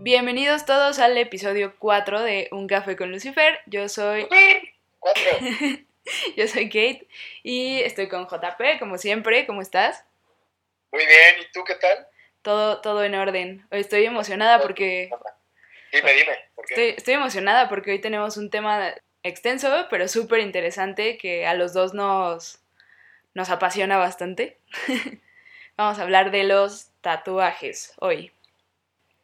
Bienvenidos todos al episodio 4 de Un Café con Lucifer. Yo soy. Yo soy Kate y estoy con JP, como siempre. ¿Cómo estás? Muy bien, ¿y tú qué tal? Todo, todo en orden. Estoy emocionada porque. Dime, dime, ¿por qué? Estoy, estoy emocionada porque hoy tenemos un tema extenso, pero súper interesante que a los dos nos, nos apasiona bastante. Vamos a hablar de los tatuajes hoy.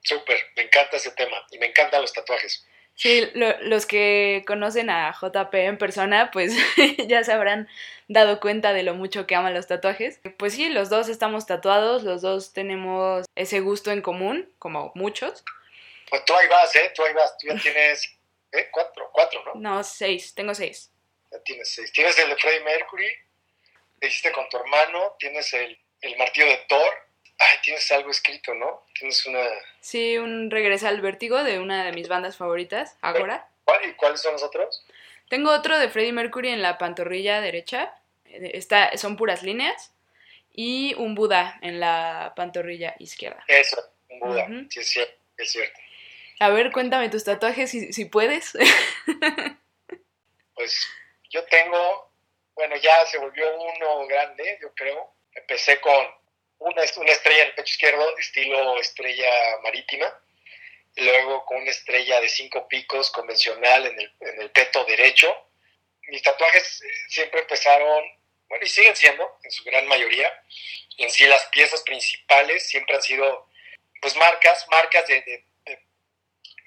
Súper, me encanta ese tema y me encantan los tatuajes. Sí, lo- los que conocen a JP en persona, pues ya se habrán dado cuenta de lo mucho que ama los tatuajes. Pues sí, los dos estamos tatuados, los dos tenemos ese gusto en común, como muchos. Pues tú ahí vas, ¿eh? Tú ahí vas, tú ya tienes, ¿eh? Cuatro, cuatro, ¿no? No, seis, tengo seis. Ya tienes seis. Tienes el de Freddie Mercury, que hiciste con tu hermano, tienes el, el martillo de Thor. Ay, tienes algo escrito, ¿no? Tienes una... Sí, un regresa al vértigo de una de mis bandas favoritas, Agora. ¿Cuál? ¿Y cuáles son los otros? Tengo otro de Freddie Mercury en la pantorrilla derecha, eh, está, son puras líneas, y un Buda en la pantorrilla izquierda. Eso, un Buda. Sí, es cierto, es cierto. A ver, cuéntame tus tatuajes si, si puedes. Pues yo tengo, bueno, ya se volvió uno grande, yo creo. Empecé con una, una estrella en el pecho izquierdo, estilo estrella marítima. Luego con una estrella de cinco picos convencional en el, en el peto derecho. Mis tatuajes eh, siempre empezaron, bueno, y siguen siendo, en su gran mayoría. En sí, las piezas principales siempre han sido, pues, marcas, marcas de, de- de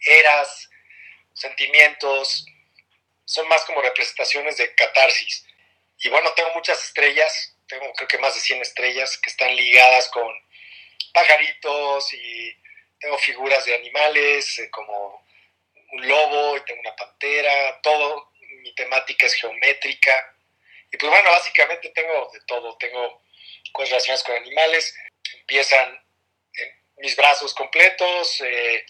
eras, sentimientos, son más como representaciones de catarsis. Y bueno, tengo muchas estrellas, tengo creo que más de 100 estrellas que están ligadas con pajaritos y tengo figuras de animales eh, como un lobo y tengo una pantera, todo, mi temática es geométrica. Y pues bueno, básicamente tengo de todo, tengo cosas relacionadas con animales, empiezan en mis brazos completos, eh,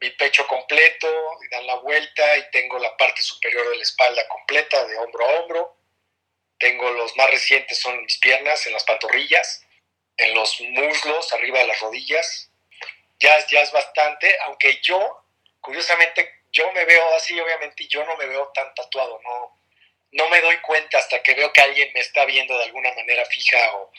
mi pecho completo, dan la vuelta y tengo la parte superior de la espalda completa, de hombro a hombro. Tengo los más recientes son mis piernas, en las pantorrillas, en los muslos, arriba de las rodillas. Ya, es- ya es bastante, aunque yo, curiosamente, yo me veo así, obviamente, y yo no me veo tan tatuado, no, no me doy cuenta hasta que veo que alguien me está viendo de alguna manera fija o,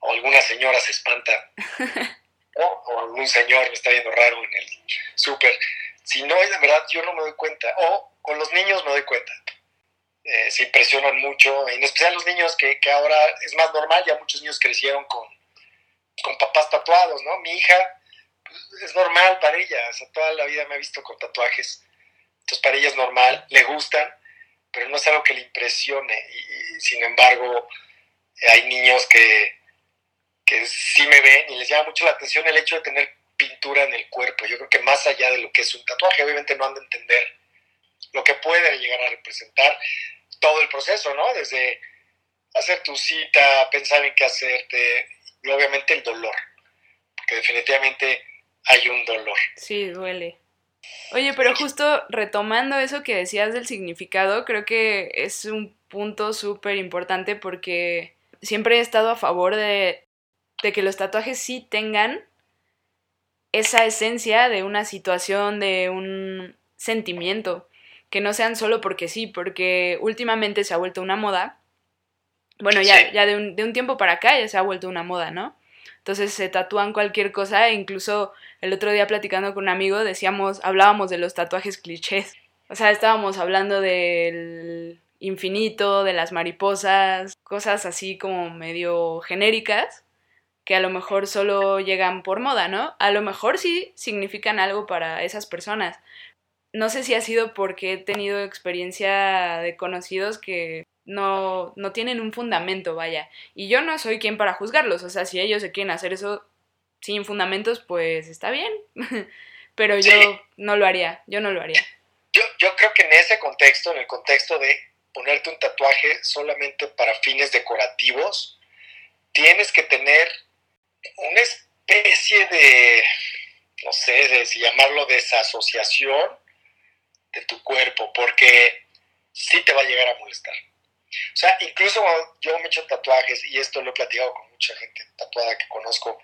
o alguna señora se espanta. ¿no? O algún señor me está viendo raro en el súper. Si no, de verdad, yo no me doy cuenta. O con los niños me doy cuenta. Eh, se impresionan mucho, en especial los niños que, que ahora es más normal, ya muchos niños crecieron con, con papás tatuados, ¿no? Mi hija pues, es normal para ella, toda la vida me ha visto con tatuajes, entonces para ella es normal, le gustan, pero no es algo que le impresione, sin embargo hay niños que, que sí me ven y les llama mucho la atención el hecho de tener pintura en el cuerpo. Yo creo que más allá de lo que es un tatuaje, obviamente no han de entender lo que puede llegar a representar todo el proceso, ¿no? Desde hacer tu cita, pensar en qué hacerte y obviamente el dolor, porque definitivamente hay un dolor. Sí, duele. Oye, pero justo retomando eso que decías del significado, creo que es un punto súper importante porque siempre he estado a favor de, de que los tatuajes sí tengan esa esencia de una situación, de un sentimiento, que no sean solo porque sí, porque últimamente se ha vuelto una moda. Bueno, ya, Sí. ya de, un, de un tiempo para acá ya se ha vuelto una moda, ¿no? Entonces se tatúan cualquier cosa e incluso el otro día platicando con un amigo decíamos, hablábamos de los tatuajes clichés. O sea, estábamos hablando del infinito, de las mariposas, cosas así como medio genéricas que a lo mejor solo llegan por moda, ¿no? A lo mejor sí significan algo para esas personas. No sé si ha sido porque he tenido experiencia de conocidos que no, no tienen un fundamento, vaya. Y yo no soy quien para juzgarlos, o sea, si ellos se quieren hacer eso sin fundamentos, pues está bien. Pero yo Sí. no lo haría, yo no lo haría. Yo, yo creo que en ese contexto, en el contexto de ponerte un tatuaje solamente para fines decorativos, tienes que tener una especie de, no sé, de si llamarlo desasociación de tu cuerpo, porque sí te va a llegar a molestar. O sea, incluso yo me he hecho tatuajes, y esto lo he platicado con mucha gente tatuada que conozco,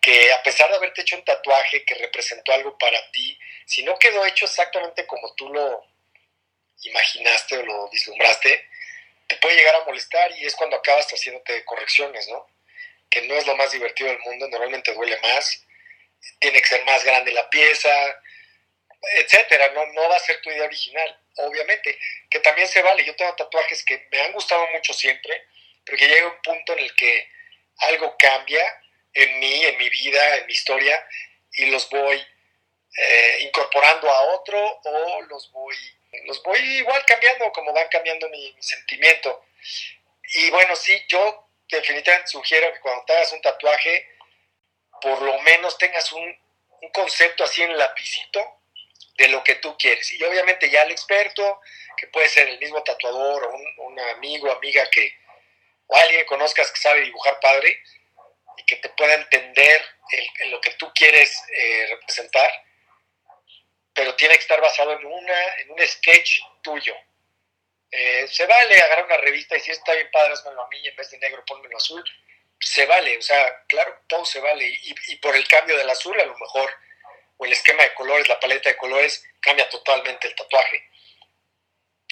que a pesar de haberte hecho un tatuaje que representó algo para ti, si no quedó hecho exactamente como tú lo imaginaste o lo vislumbraste, te puede llegar a molestar y es cuando acabas haciéndote correcciones, ¿no? Que no es lo más divertido del mundo, normalmente duele más, tiene que ser más grande la pieza, etcétera, no, no va a ser tu idea original, obviamente, que también se vale. Yo tengo tatuajes que me han gustado mucho siempre, pero que llega un punto en el que algo cambia en mí, en mi vida, en mi historia, y los voy eh, incorporando a otro o los voy, los voy igual cambiando, como van cambiando mi, sentimiento. Y bueno, sí, yo definitivamente sugiero que cuando te hagas un tatuaje, por lo menos tengas un, un concepto así en lapicito de lo que tú quieres. Y obviamente ya el experto, que puede ser el mismo tatuador o un, amigo, amiga que, o alguien conozcas que sabe dibujar padre y que te pueda entender en lo que tú quieres eh, representar, pero tiene que estar basado en, una, en un sketch tuyo. Eh, se vale agarrar una revista y si está bien padre, hazmelo a mí en vez de negro, pónmelo azul. Se vale, o sea, claro, todo se vale. Y por el cambio del azul, a lo mejor o el esquema de colores, la paleta de colores, cambia totalmente el tatuaje.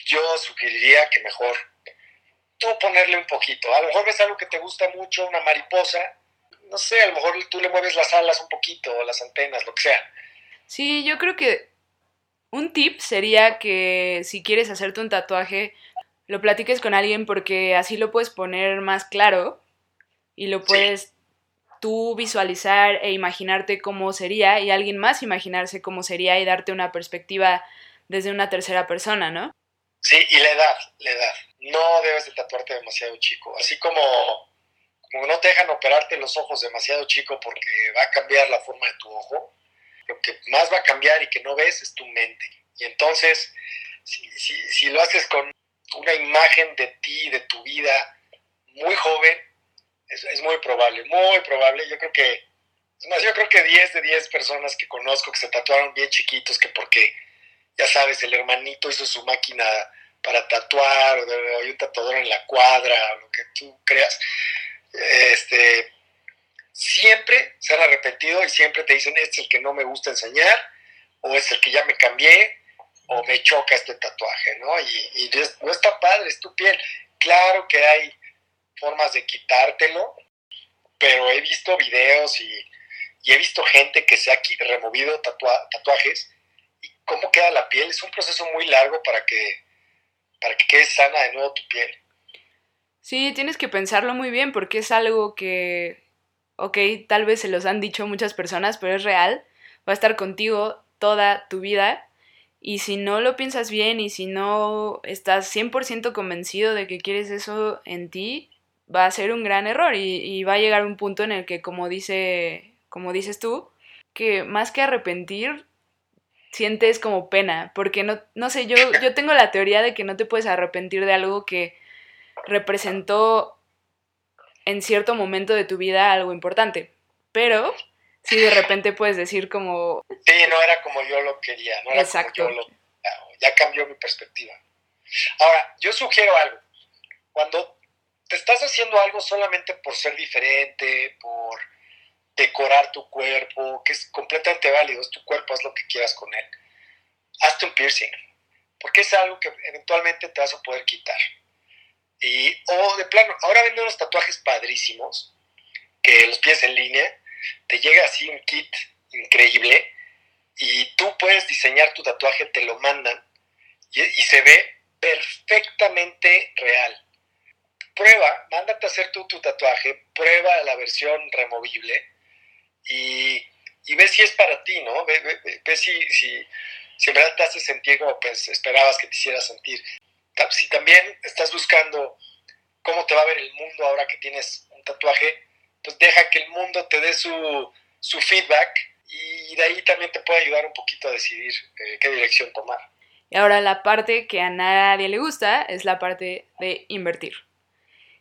Yo sugeriría que mejor tú ponerle un poquito. A lo mejor ves algo que te gusta mucho, una mariposa, no sé, a lo mejor tú le mueves las alas un poquito, o las antenas, lo que sea. Sí, yo creo que un tip sería que si quieres hacerte un tatuaje, lo platiques con alguien porque así lo puedes poner más claro y lo puedes tú visualizar e imaginarte cómo sería y alguien más imaginarse cómo sería y darte una perspectiva desde una tercera persona, ¿no? Sí, y la edad, la edad. No debes de tatuarte demasiado chico. Así como, como no te dejan operarte los ojos demasiado chico porque va a cambiar la forma de tu ojo, lo que más va a cambiar y que no ves es tu mente. Y entonces, si, si, si lo haces con una imagen de ti, de tu vida, muy joven, es, muy probable, muy probable. Yo creo que, es más, yo creo que 10 de 10 personas que conozco que se tatuaron bien chiquitos, que porque, ya sabes, el hermanito hizo su máquina para tatuar, o hay un tatuador en la cuadra, o lo que tú creas, este, siempre se han arrepentido y siempre te dicen, este es el que no me gusta enseñar, o es el que ya me cambié, o me choca este tatuaje, ¿no? Y, y no está padre, es tu piel. Claro que hay formas de quitártelo, pero he visto videos y, he visto gente que se ha removido tatuajes y cómo queda la piel. Es un proceso muy largo para que, para que quede sana de nuevo tu piel. Sí, tienes que pensarlo muy bien porque es algo que, ok, tal vez se los han dicho muchas personas, pero es real. Va a estar contigo toda tu vida. Y si no lo piensas bien y si no estás 100% convencido de que quieres eso en ti, va a ser un gran error y, va a llegar un punto en el que, como, dice, como dices tú, que más que arrepentir, sientes como pena, porque no, no sé, yo, yo tengo la teoría de que no te puedes arrepentir de algo que representó en cierto momento de tu vida algo importante, pero sí de repente puedes decir como... Sí, no era como yo lo quería, no era Exacto. como yo lo... Ya cambió mi perspectiva. Ahora, yo sugiero algo. Cuando te estás haciendo algo solamente por ser diferente, por decorar tu cuerpo, que es completamente válido, es tu cuerpo, haz lo que quieras con él. Hazte un piercing, porque es algo que eventualmente te vas a poder quitar. Y, o de plano, ahora venden unos tatuajes padrísimos, que los pies en línea, te llega así un kit increíble, y tú puedes diseñar tu tatuaje, te lo mandan, y se ve perfectamente real prueba, mándate a hacer tú tu tatuaje, prueba la versión removible y, y ve si es para ti, ¿no? Ve, ve, si, si, si, en verdad te hace sentir como pues, esperabas que te hiciera sentir. Si también estás buscando cómo te va a ver el mundo ahora que tienes un tatuaje, pues deja que el mundo te dé su, su feedback y de ahí también te puede ayudar un poquito a decidir eh, qué dirección tomar. Y ahora la parte que a nadie le gusta es la parte de invertir.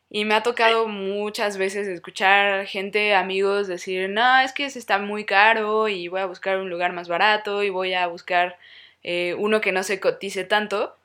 Y me ha tocado muchas veces escuchar gente, amigos, decir, no, es que se está muy caro y voy a buscar un lugar más barato y voy a buscar eh, uno que no se cotice tanto.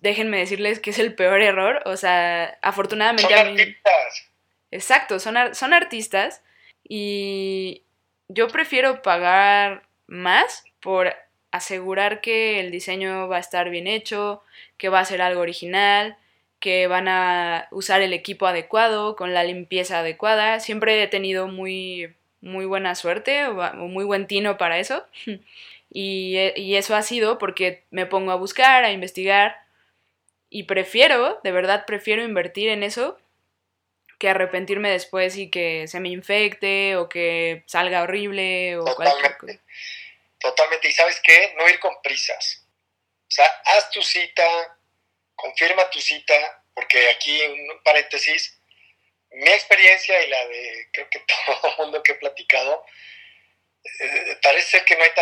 Déjenme decirles que es el peor error. O sea, afortunadamente son Artistas. Exacto, son, son artistas y yo prefiero pagar más por asegurar que el diseño va a estar bien hecho, que va a ser algo original, que van a usar el equipo adecuado, con la limpieza adecuada. Siempre he tenido muy, muy buena suerte o muy buen tino para eso. Y, y eso ha sido porque me pongo a buscar, a investigar y prefiero, de verdad prefiero invertir en eso que arrepentirme después y que se me infecte o que salga horrible o cualquier cosa. Totalmente. Y sabes qué? No ir con prisas. O sea, haz tu cita, confirma tu cita, porque aquí, un paréntesis, mi experiencia y la de creo que todo el mundo que he platicado, eh, parece ser que no hay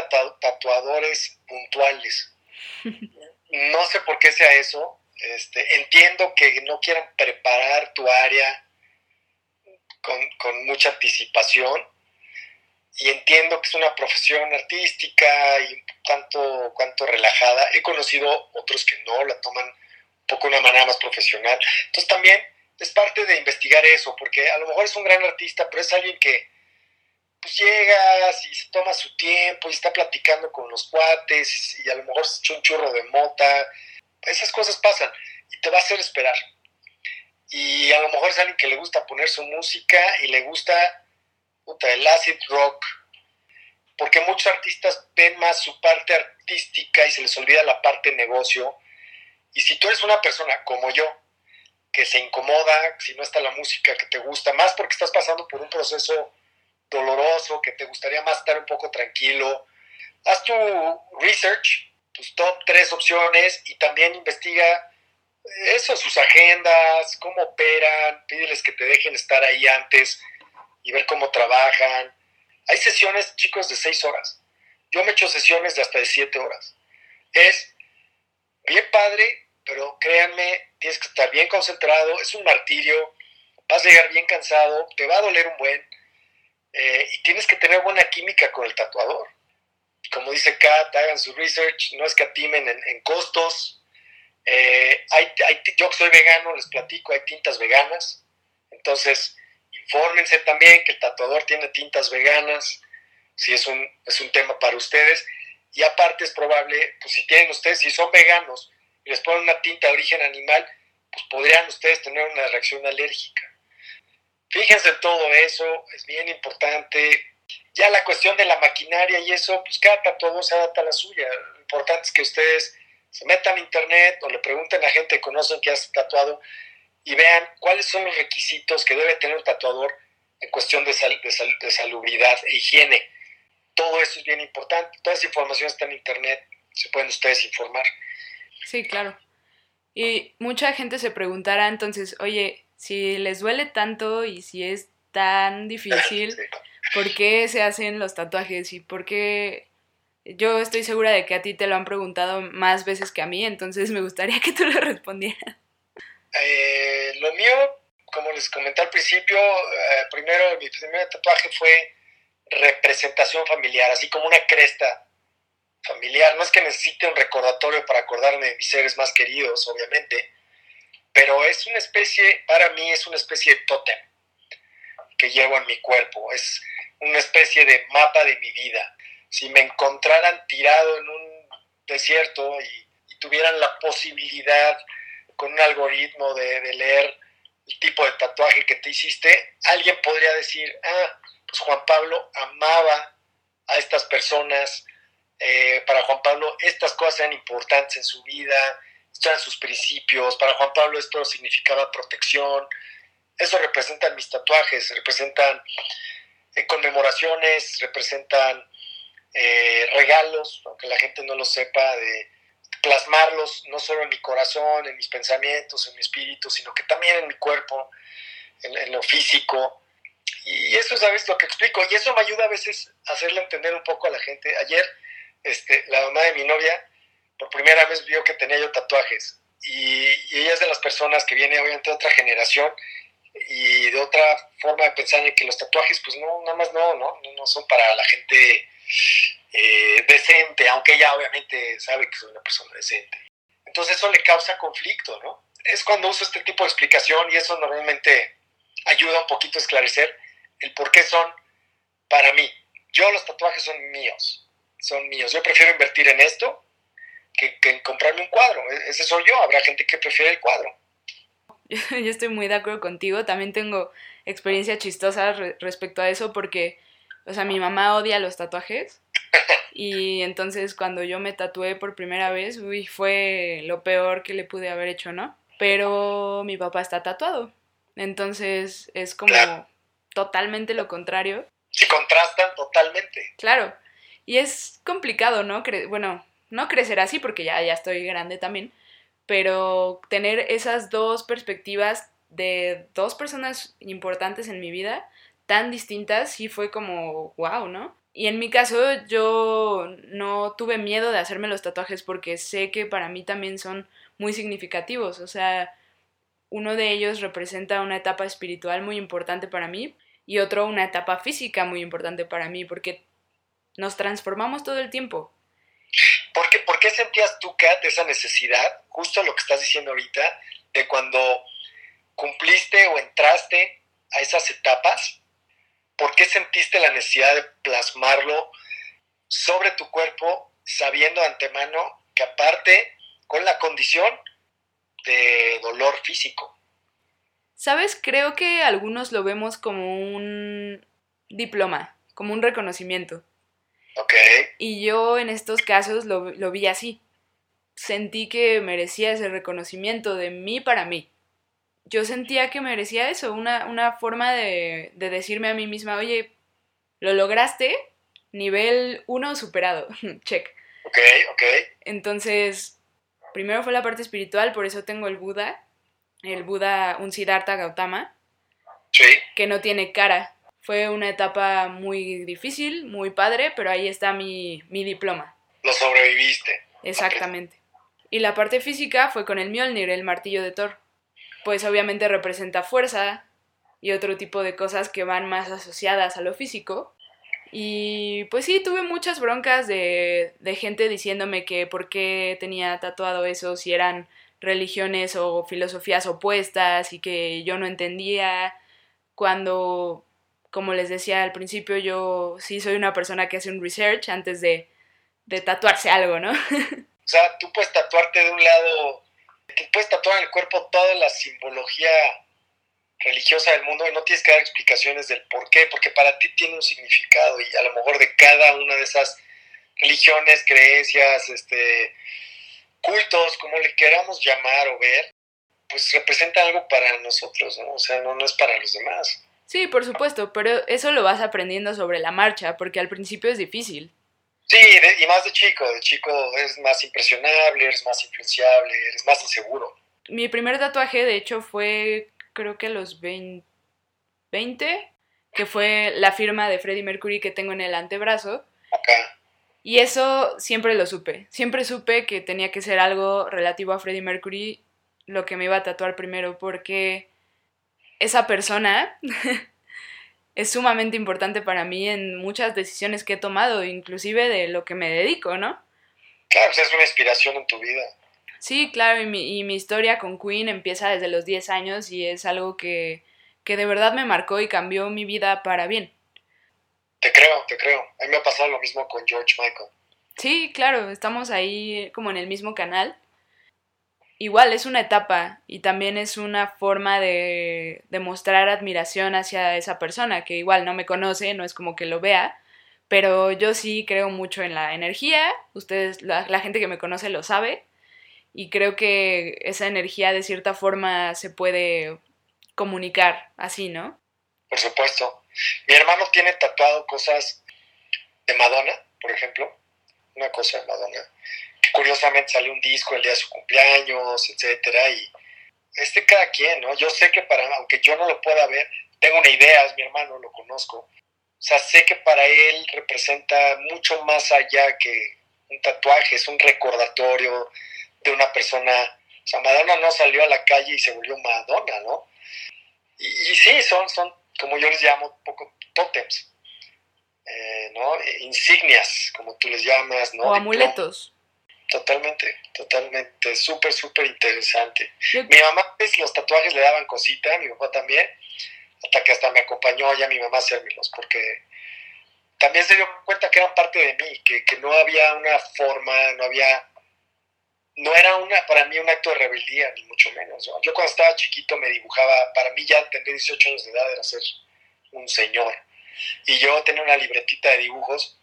tatuadores puntuales. No sé por qué sea eso. Este, entiendo que no quieran preparar tu área con, con mucha anticipación, y entiendo que es una profesión artística y tanto cuanto relajada. He conocido otros que no, la toman poco una manera más profesional. Entonces también es parte de investigar eso, porque a lo mejor es un gran artista, pero es alguien que pues llega y se toma su tiempo y está platicando con los cuates y a lo mejor se echa un churro de mota. Esas cosas pasan y te va a hacer esperar. Y a lo mejor es alguien que le gusta poner su música y le gusta el acid rock, porque muchos artistas ven más su parte artística y se les olvida la parte negocio. Y si tú eres una persona como yo, que se incomoda si no está la música que te gusta, más porque estás pasando por un proceso doloroso, que te gustaría más estar un poco tranquilo, haz tu research, tus top tres opciones y también investiga eso, sus agendas, cómo operan, pídeles que te dejen estar ahí antes y ver cómo trabajan. Hay sesiones, chicos, de seis horas. Yo me he hecho sesiones de hasta de siete horas. Es bien padre, pero créanme, tienes que estar bien concentrado, es un martirio, vas a llegar bien cansado, te va a doler un buen, eh, y tienes que tener buena química con el tatuador. Como dice Kat, hagan su research, no escatimen en, en costos. Eh, hay, hay, yo soy vegano, les platico, hay tintas veganas. Entonces, Infórmense también que el tatuador tiene tintas veganas, si es un, es un tema para ustedes. Y aparte es probable, pues si tienen ustedes, si son veganos y les ponen una tinta de origen animal, pues podrían ustedes tener una reacción alérgica. Fíjense en todo eso, es bien importante. Ya la cuestión de la maquinaria y eso, pues cada tatuador se adapta a la suya. Lo importante es que ustedes se metan a internet o le pregunten a gente que conocen que has tatuado y vean cuáles son los requisitos que debe tener un tatuador en cuestión de, de, salubridad e higiene. Todo eso es bien importante. Toda esa información está en internet. Se pueden ustedes informar. Sí, claro. Y mucha gente se preguntará entonces, oye, si les duele tanto y si es tan difícil, ¿por qué se hacen los tatuajes? Y por qué yo estoy segura de que a ti te lo han preguntado más veces que a mí, entonces me gustaría que tú lo respondieras. Eh, lo mío, como les comenté al principio, eh, primero mi primer tatuaje fue representación familiar, así como una cresta familiar. No es que necesite un recordatorio para acordarme de mis seres más queridos, obviamente, pero es una especie, para mí es una especie de tótem que llevo en mi cuerpo, es una especie de mapa de mi vida. Si me encontraran tirado en un desierto y, y tuvieran la posibilidad con un algoritmo de, leer el tipo de tatuaje que te hiciste, alguien podría decir, ah, pues Juan Pablo amaba a estas personas, eh, para Juan Pablo estas cosas eran importantes en su vida, estos eran sus principios, para Juan Pablo esto significaba protección, eso representan mis tatuajes, representan eh, conmemoraciones, representan eh, regalos, aunque la gente no lo sepa, de, plasmarlos no solo en mi corazón, en mis pensamientos, en mi espíritu, sino que también en mi cuerpo, en, lo físico. Y eso es a veces lo que explico. Y eso me ayuda a veces a hacerle entender un poco a la gente. Ayer, este, la mamá de mi novia, por primera vez vio que tenía yo tatuajes. Y, ella es de las personas que viene obviamente de otra generación y de otra forma de pensar en que los tatuajes, pues no, nada más no, no, no son para la gente eh, decente, aunque ella obviamente sabe que soy una persona decente. Entonces eso le causa conflicto, ¿no? Es cuando uso este tipo de explicación y eso normalmente ayuda un poquito a esclarecer el por qué son para mí. yo los tatuajes son míos, son míos. Yo prefiero invertir en esto que, que en comprarme un cuadro. E, ese soy yo, habrá gente que prefiere el cuadro. Yo estoy muy de acuerdo contigo, también tengo experiencias chistosas respecto a eso porque, o sea, mi mamá odia los tatuajes y entonces cuando yo me tatué por primera vez, uy, fue lo peor que le pude haber hecho, ¿no? Pero mi papá está tatuado, entonces es como totalmente lo contrario. Sí, contrastan totalmente. Claro, y es complicado, ¿no? bueno, no crecer así porque ya, ya estoy grande también, pero tener esas dos perspectivas de dos personas importantes en mi vida, tan distintas, sí fue como, wow, ¿no? Y en mi caso yo no tuve miedo de hacerme los tatuajes porque sé que para mí también son muy significativos, o sea, uno de ellos representa una etapa espiritual muy importante para mí y otro una etapa física muy importante para mí porque nos transformamos todo el tiempo. ¿Por qué, ¿Por qué sentías tú, Kat, esa necesidad, justo lo que estás diciendo ahorita, de cuando cumpliste o entraste a esas etapas? ¿Por qué sentiste la necesidad de plasmarlo sobre tu cuerpo, sabiendo de antemano que aparte, con la condición de dolor físico? Sabes, creo que algunos lo vemos como un diploma, como un reconocimiento. Y yo en estos casos lo, lo vi así. Sentí que merecía ese reconocimiento de mí para mí. Yo sentía que merecía eso, una, una forma de, de decirme a mí misma, oye, lo lograste, nivel 1 superado, check. Ok, ok. Entonces, primero fue la parte espiritual, por eso tengo el Buda, el Buda, un Siddhartha Gautama, sí. que no tiene cara, fue una etapa muy difícil, muy padre, pero ahí está mi, diploma. Lo sobreviviste. Exactamente. Y la parte física fue con el Mjolnir, el martillo de Thor. Pues obviamente representa fuerza y otro tipo de cosas que van más asociadas a lo físico. Y pues sí, tuve muchas broncas de, de gente diciéndome que por qué tenía tatuado eso, si eran religiones o filosofías opuestas y que yo no entendía cuando como les decía al principio, yo sí soy una persona que hace un research antes de, tatuarse algo, ¿no? o sea, tú puedes tatuarte de un lado, te puedes tatuar en el cuerpo toda la simbología religiosa del mundo y no tienes que dar explicaciones del por qué, porque para ti tiene un significado y a lo mejor de cada una de esas religiones, creencias, este, cultos, como le queramos llamar o ver, pues representa algo para nosotros, ¿no? O sea, no, no es para los demás. Sí, por supuesto, pero eso lo vas aprendiendo sobre la marcha, porque al principio es difícil. Sí, y más de chico, de chico eres más impresionable, eres más influenciable, eres más inseguro. Mi primer tatuaje, de hecho, fue creo que a los 20, que fue la firma de Freddie Mercury que tengo en el antebrazo. Acá. Y eso siempre lo supe. Siempre supe que tenía que ser algo relativo a Freddie Mercury lo que me iba a tatuar primero, porque esa persona es sumamente importante para mí en muchas decisiones que he tomado, inclusive de lo que me dedico, ¿no? Claro, es una inspiración en tu vida. Sí, claro, y mi, y mi historia con Queen empieza desde los 10 años y es algo que, que de verdad me marcó y cambió mi vida para bien. Te creo, te creo. A mí me ha pasado lo mismo con George Michael. Sí, claro, estamos ahí como en el mismo canal igual es una etapa y también es una forma de, mostrar admiración hacia esa persona que igual no me conoce, no es como que lo vea, pero yo sí creo mucho en la energía, ustedes, la, la gente que me conoce lo sabe y creo que esa energía de cierta forma se puede comunicar así, ¿no? Por supuesto. Mi hermano tiene tatuado cosas de Madonna, por ejemplo, una cosa de Madonna curiosamente salió un disco el día de su cumpleaños, etcétera, y este cada quien, ¿no? Yo sé que para, aunque yo no lo pueda ver, tengo una idea, es mi hermano, lo conozco. O sea, sé que para él representa mucho más allá que un tatuaje, es un recordatorio de una persona. O sea, Madonna no salió a la calle y se volvió Madonna, ¿no? Y, sí, son, son, como yo les llamo, poco tótems, eh, ¿no? Insignias, como tú les llamas, ¿no? O amuletos. Totalmente, totalmente, súper, súper interesante. Mi mamá, pues, los tatuajes le daban cosita, mi papá también, hasta que hasta me acompañó ya mi mamá a hacérmelos, porque también se dio cuenta que eran parte de mí, que, que no había una forma, no había no era una para mí un acto de rebeldía, ni mucho menos. Yo cuando estaba chiquito me dibujaba, para mí ya tener 18 años de edad era ser un señor. Y yo tenía una libretita de dibujos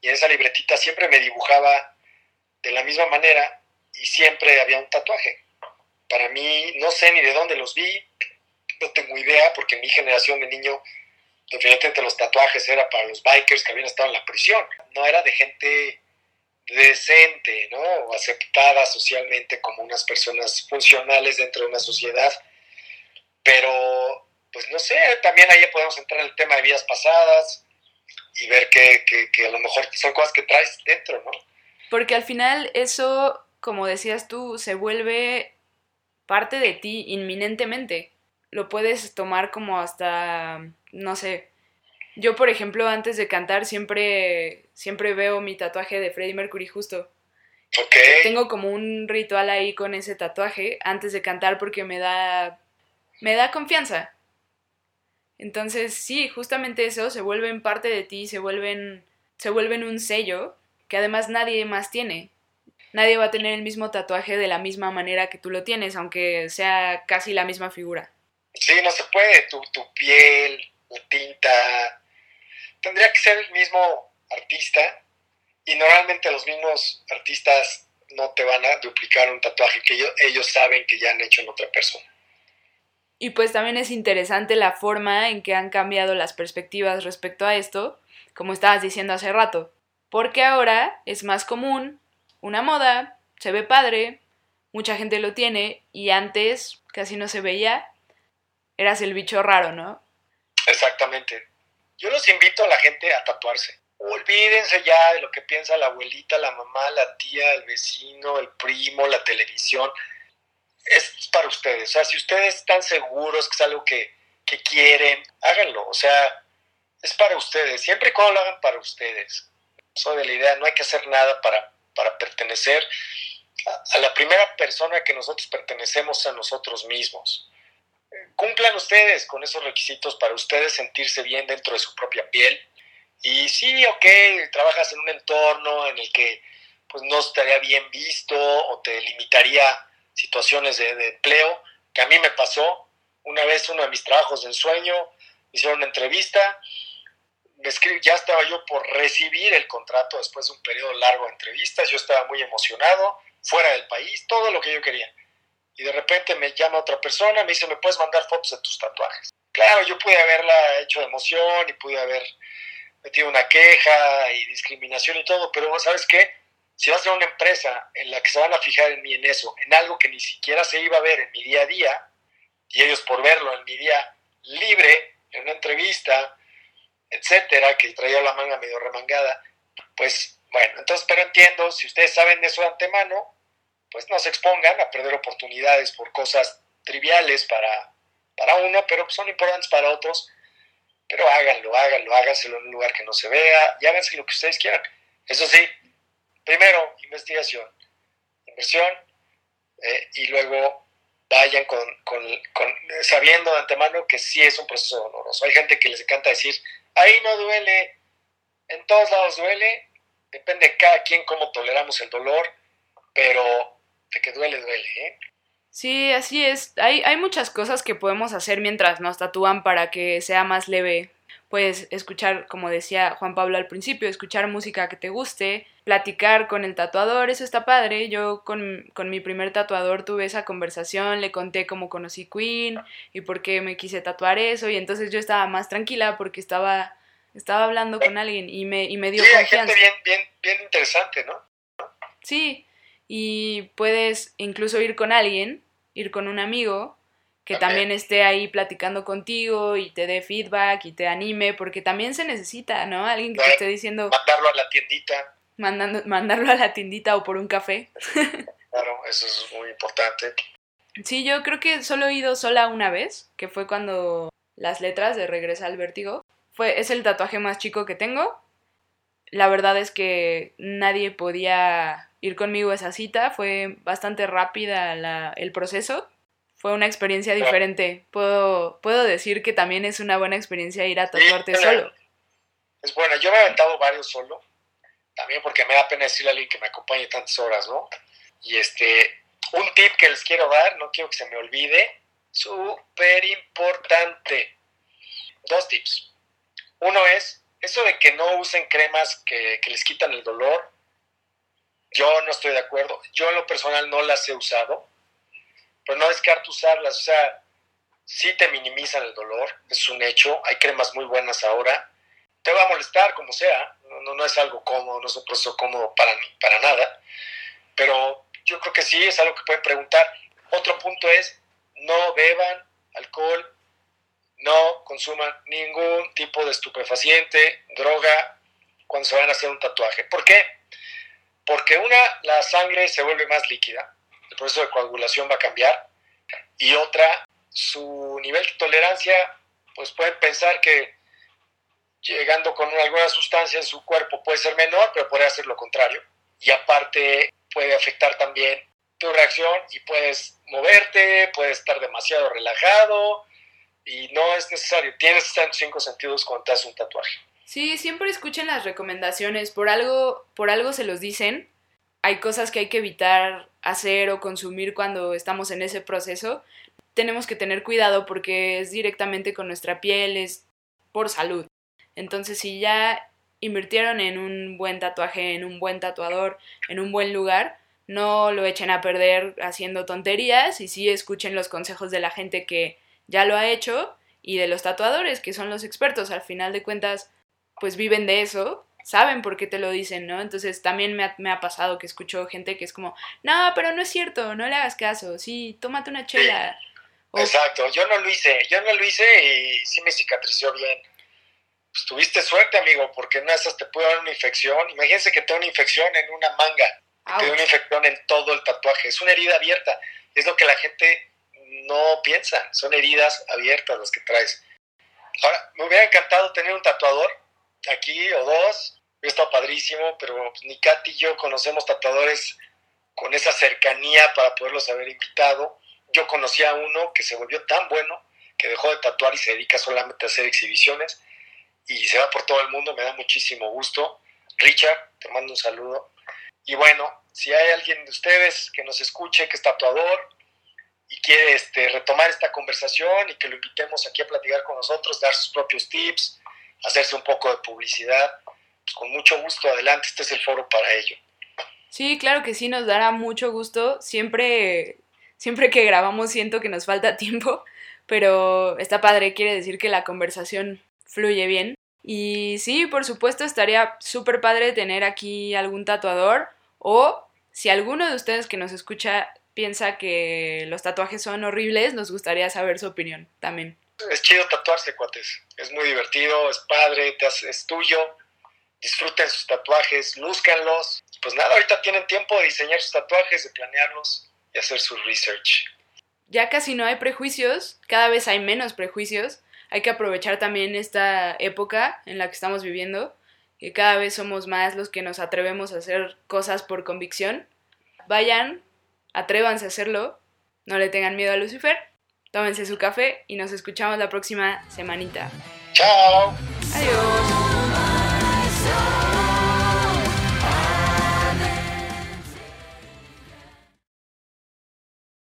y en esa libretita siempre me dibujaba de la misma manera y siempre había un tatuaje. Para mí, no sé ni de dónde los vi, no tengo idea, porque en mi generación de niño, definitivamente los tatuajes era para los bikers que habían estado en la prisión. No era de gente decente, ¿no? O aceptada socialmente como unas personas funcionales dentro de una sociedad. Pero, pues no sé, también ahí podemos entrar en el tema de vidas pasadas y ver que, que, a lo mejor son cosas que traes dentro, ¿no? Porque al final eso, como decías tú, se vuelve parte de ti inminentemente. Lo puedes tomar como hasta, no sé, yo, por ejemplo, antes de cantar siempre, siempre veo mi tatuaje de Freddie Mercury justo. Okay. Tengo como un ritual ahí con ese tatuaje antes de cantar porque me da, me da confianza. Entonces, sí, justamente eso, se vuelven parte de ti, se vuelven, se vuelven un sello que además nadie más tiene. Nadie va a tener el mismo tatuaje de la misma manera que tú lo tienes, aunque sea casi la misma figura. Sí, no se puede. Tu, tu piel, la tinta, tendría que ser el mismo artista y normalmente los mismos artistas no te van a duplicar un tatuaje que ellos, saben que ya han hecho en otra persona. Y pues también es interesante la forma en que han cambiado las perspectivas respecto a esto, como estabas diciendo hace rato, porque ahora es más común, una moda, se ve padre, mucha gente lo tiene y antes casi no se veía, eras el bicho raro, ¿no? Exactamente. Yo los invito a la gente a tatuarse. Olvídense ya de lo que piensa la abuelita, la mamá, la tía, el vecino, el primo, la televisión. Es para ustedes. O sea, si ustedes están seguros que es algo que, quieren, háganlo. O sea, es para ustedes. Siempre y cuando lo hagan para ustedes. Soy de la idea, no hay que hacer nada para, para pertenecer a la primera persona que nosotros pertenecemos a nosotros mismos cumplan ustedes con esos requisitos para ustedes sentirse bien dentro de su propia piel. Y sí, ok, trabajas en un entorno en el que pues no estaría bien visto o te limitaría situaciones de, empleo, que a mí me pasó. Una vez uno de mis trabajos de ensueño, hicieron una entrevista, me ya estaba yo por recibir el contrato después de un periodo largo de entrevistas, yo estaba muy emocionado, fuera del país, todo lo que yo quería y de repente me llama otra persona, me dice, ¿me puedes mandar fotos de tus tatuajes? Claro, yo pude haberla hecho de emoción y pude haber metido una queja y discriminación y todo, pero ¿sabes qué? Si vas a una empresa en la que se van a fijar en mí en eso, en algo que ni siquiera se iba a ver en mi día a día, y ellos por verlo en mi día libre, en una entrevista, etcétera, que traía la manga medio remangada, pues bueno, entonces, pero entiendo, si ustedes saben de eso de antemano, pues no se expongan a perder oportunidades por cosas triviales para, para uno, pero son importantes para otros. Pero háganlo, háganlo, háganselo en un lugar que no se vea y háganse lo que ustedes quieran. Eso sí, primero, investigación, inversión eh, y luego vayan con, sabiendo de antemano que sí es un proceso doloroso. Hay gente que les encanta decir, ahí no duele, en todos lados duele, depende de cada quien cómo toleramos el dolor, pero de que duele, duele, ¿eh? Sí, así es. Hay, hay muchas cosas que podemos hacer mientras nos tatúan para que sea más leve. Puedes escuchar, como decía Juan Pablo al principio, escuchar música que te guste, platicar con el tatuador, eso está padre. Yo con, con mi primer tatuador tuve esa conversación, le conté cómo conocí Queen y por qué me quise tatuar eso, y entonces yo estaba más tranquila porque estaba, estaba hablando con alguien y me, y me dio sí, confianza. Hay gente bien, bien, bien interesante, ¿no? Sí, y puedes incluso ir con alguien, ir con un amigo que también esté ahí platicando contigo y te dé feedback y te anime, porque también se necesita, ¿no? Alguien que te esté diciendo... Mandarlo a la tiendita. Mandando, mandarlo a la tiendita o por un café. claro, eso es muy importante. Sí, yo creo que solo he ido sola una vez, que fue cuando las letras de Regresa al Vértigo. Fue, es el tatuaje más chico que tengo. La verdad es que nadie podía ir conmigo a esa cita. Fue bastante rápida la, el proceso. Fue una experiencia diferente. Puedo, puedo decir que también es una buena experiencia ir a tatuarte solo. es buena. Yo me he aventado varios solo, también porque me da pena decirle a alguien que me acompañe tantas horas, ¿no? Y este, un tip que les quiero dar, no quiero que se me olvide, súper importante. Dos tips. Uno es, eso de que no usen cremas que, les quitan el dolor, yo no estoy de acuerdo. Yo en lo personal no las he usado, pero no descarto usarlas. O sea, sí te minimizan el dolor, es un hecho. Hay cremas muy buenas ahora. Te va a molestar como sea, no, no, es algo cómodo, no es un proceso cómodo para, para nada, pero yo creo que sí es algo que pueden preguntar. Otro punto es, no beban alcohol, no consuman ningún tipo de estupefaciente, droga, cuando se van a hacer un tatuaje. ¿Por qué? Porque una, la sangre se vuelve más líquida, el proceso de coagulación va a cambiar, y otra, su nivel de tolerancia, pues pueden pensar que llegando con alguna sustancia en su cuerpo puede ser menor, pero puede hacer lo contrario. Y aparte puede afectar también tu reacción y puedes moverte, puedes estar demasiado relajado y no es necesario. Tienes cinco sentidos cuando te haces un tatuaje. Sí, siempre escuchen las recomendaciones. Por algo, por algo se los dicen. Hay cosas que hay que evitar hacer o consumir cuando estamos en ese proceso. Tenemos que tener cuidado porque es directamente con nuestra piel, es por salud. Entonces, si ya invirtieron en un buen tatuaje, en un buen tatuador, en un buen lugar, no lo echen a perder haciendo tonterías y sí escuchen los consejos de la gente que ya lo ha hecho y de los tatuadores, que son los expertos. Al final de cuentas, pues viven de eso, saben por qué te lo dicen, ¿no? Entonces también me ha, pasado que escucho gente que es como, no, pero no es cierto, no le hagas caso, sí, tómate una chela. Exacto, yo no lo hice, yo no lo hice y sí me cicatrizó bien pues tuviste suerte, amigo, porque en esas te puede dar una infección. Imagínense que te da una infección en una manga, te da una infección en todo el tatuaje. Es una herida abierta. Es lo que la gente no piensa. Son heridas abiertas las que traes. Ahora, me hubiera encantado tener un tatuador aquí o dos. Está padrísimo, pero ni Katy y yo conocemos tatuadores con esa cercanía para poderlos haber invitado. Yo conocí a uno que se volvió tan bueno que dejó de tatuar y se dedica solamente a hacer exhibiciones y se va por todo el mundo, me da muchísimo gusto. Richard, te mando un saludo. Y bueno, si hay alguien de ustedes que nos escuche, que es tatuador y quiere este, retomar esta conversación y que lo invitemos aquí a platicar con nosotros, dar sus propios tips, hacerse un poco de publicidad, pues con mucho gusto, adelante, este es el foro para ello. Sí, claro que sí, nos dará mucho gusto. Siempre, siempre que grabamos siento que nos falta tiempo, pero está padre, quiere decir que la conversación fluye bien. Y sí, por supuesto, estaría súper padre tener aquí algún tatuador o si alguno de ustedes que nos escucha piensa que los tatuajes son horribles, nos gustaría saber su opinión también. Es chido tatuarse, cuates. Es muy divertido, es padre, te es tuyo. Disfruten sus tatuajes, lúzcanlos. Pues nada, ahorita tienen tiempo de diseñar sus tatuajes, de planearlos y hacer su research. Ya casi no hay prejuicios, cada vez hay menos prejuicios hay que aprovechar también esta época en la que estamos viviendo, que cada vez somos más los que nos atrevemos a hacer cosas por convicción. Vayan, atrévanse a hacerlo, no le tengan miedo a Lucifer, tómense su café y nos escuchamos la próxima semanita. Chao. Adiós.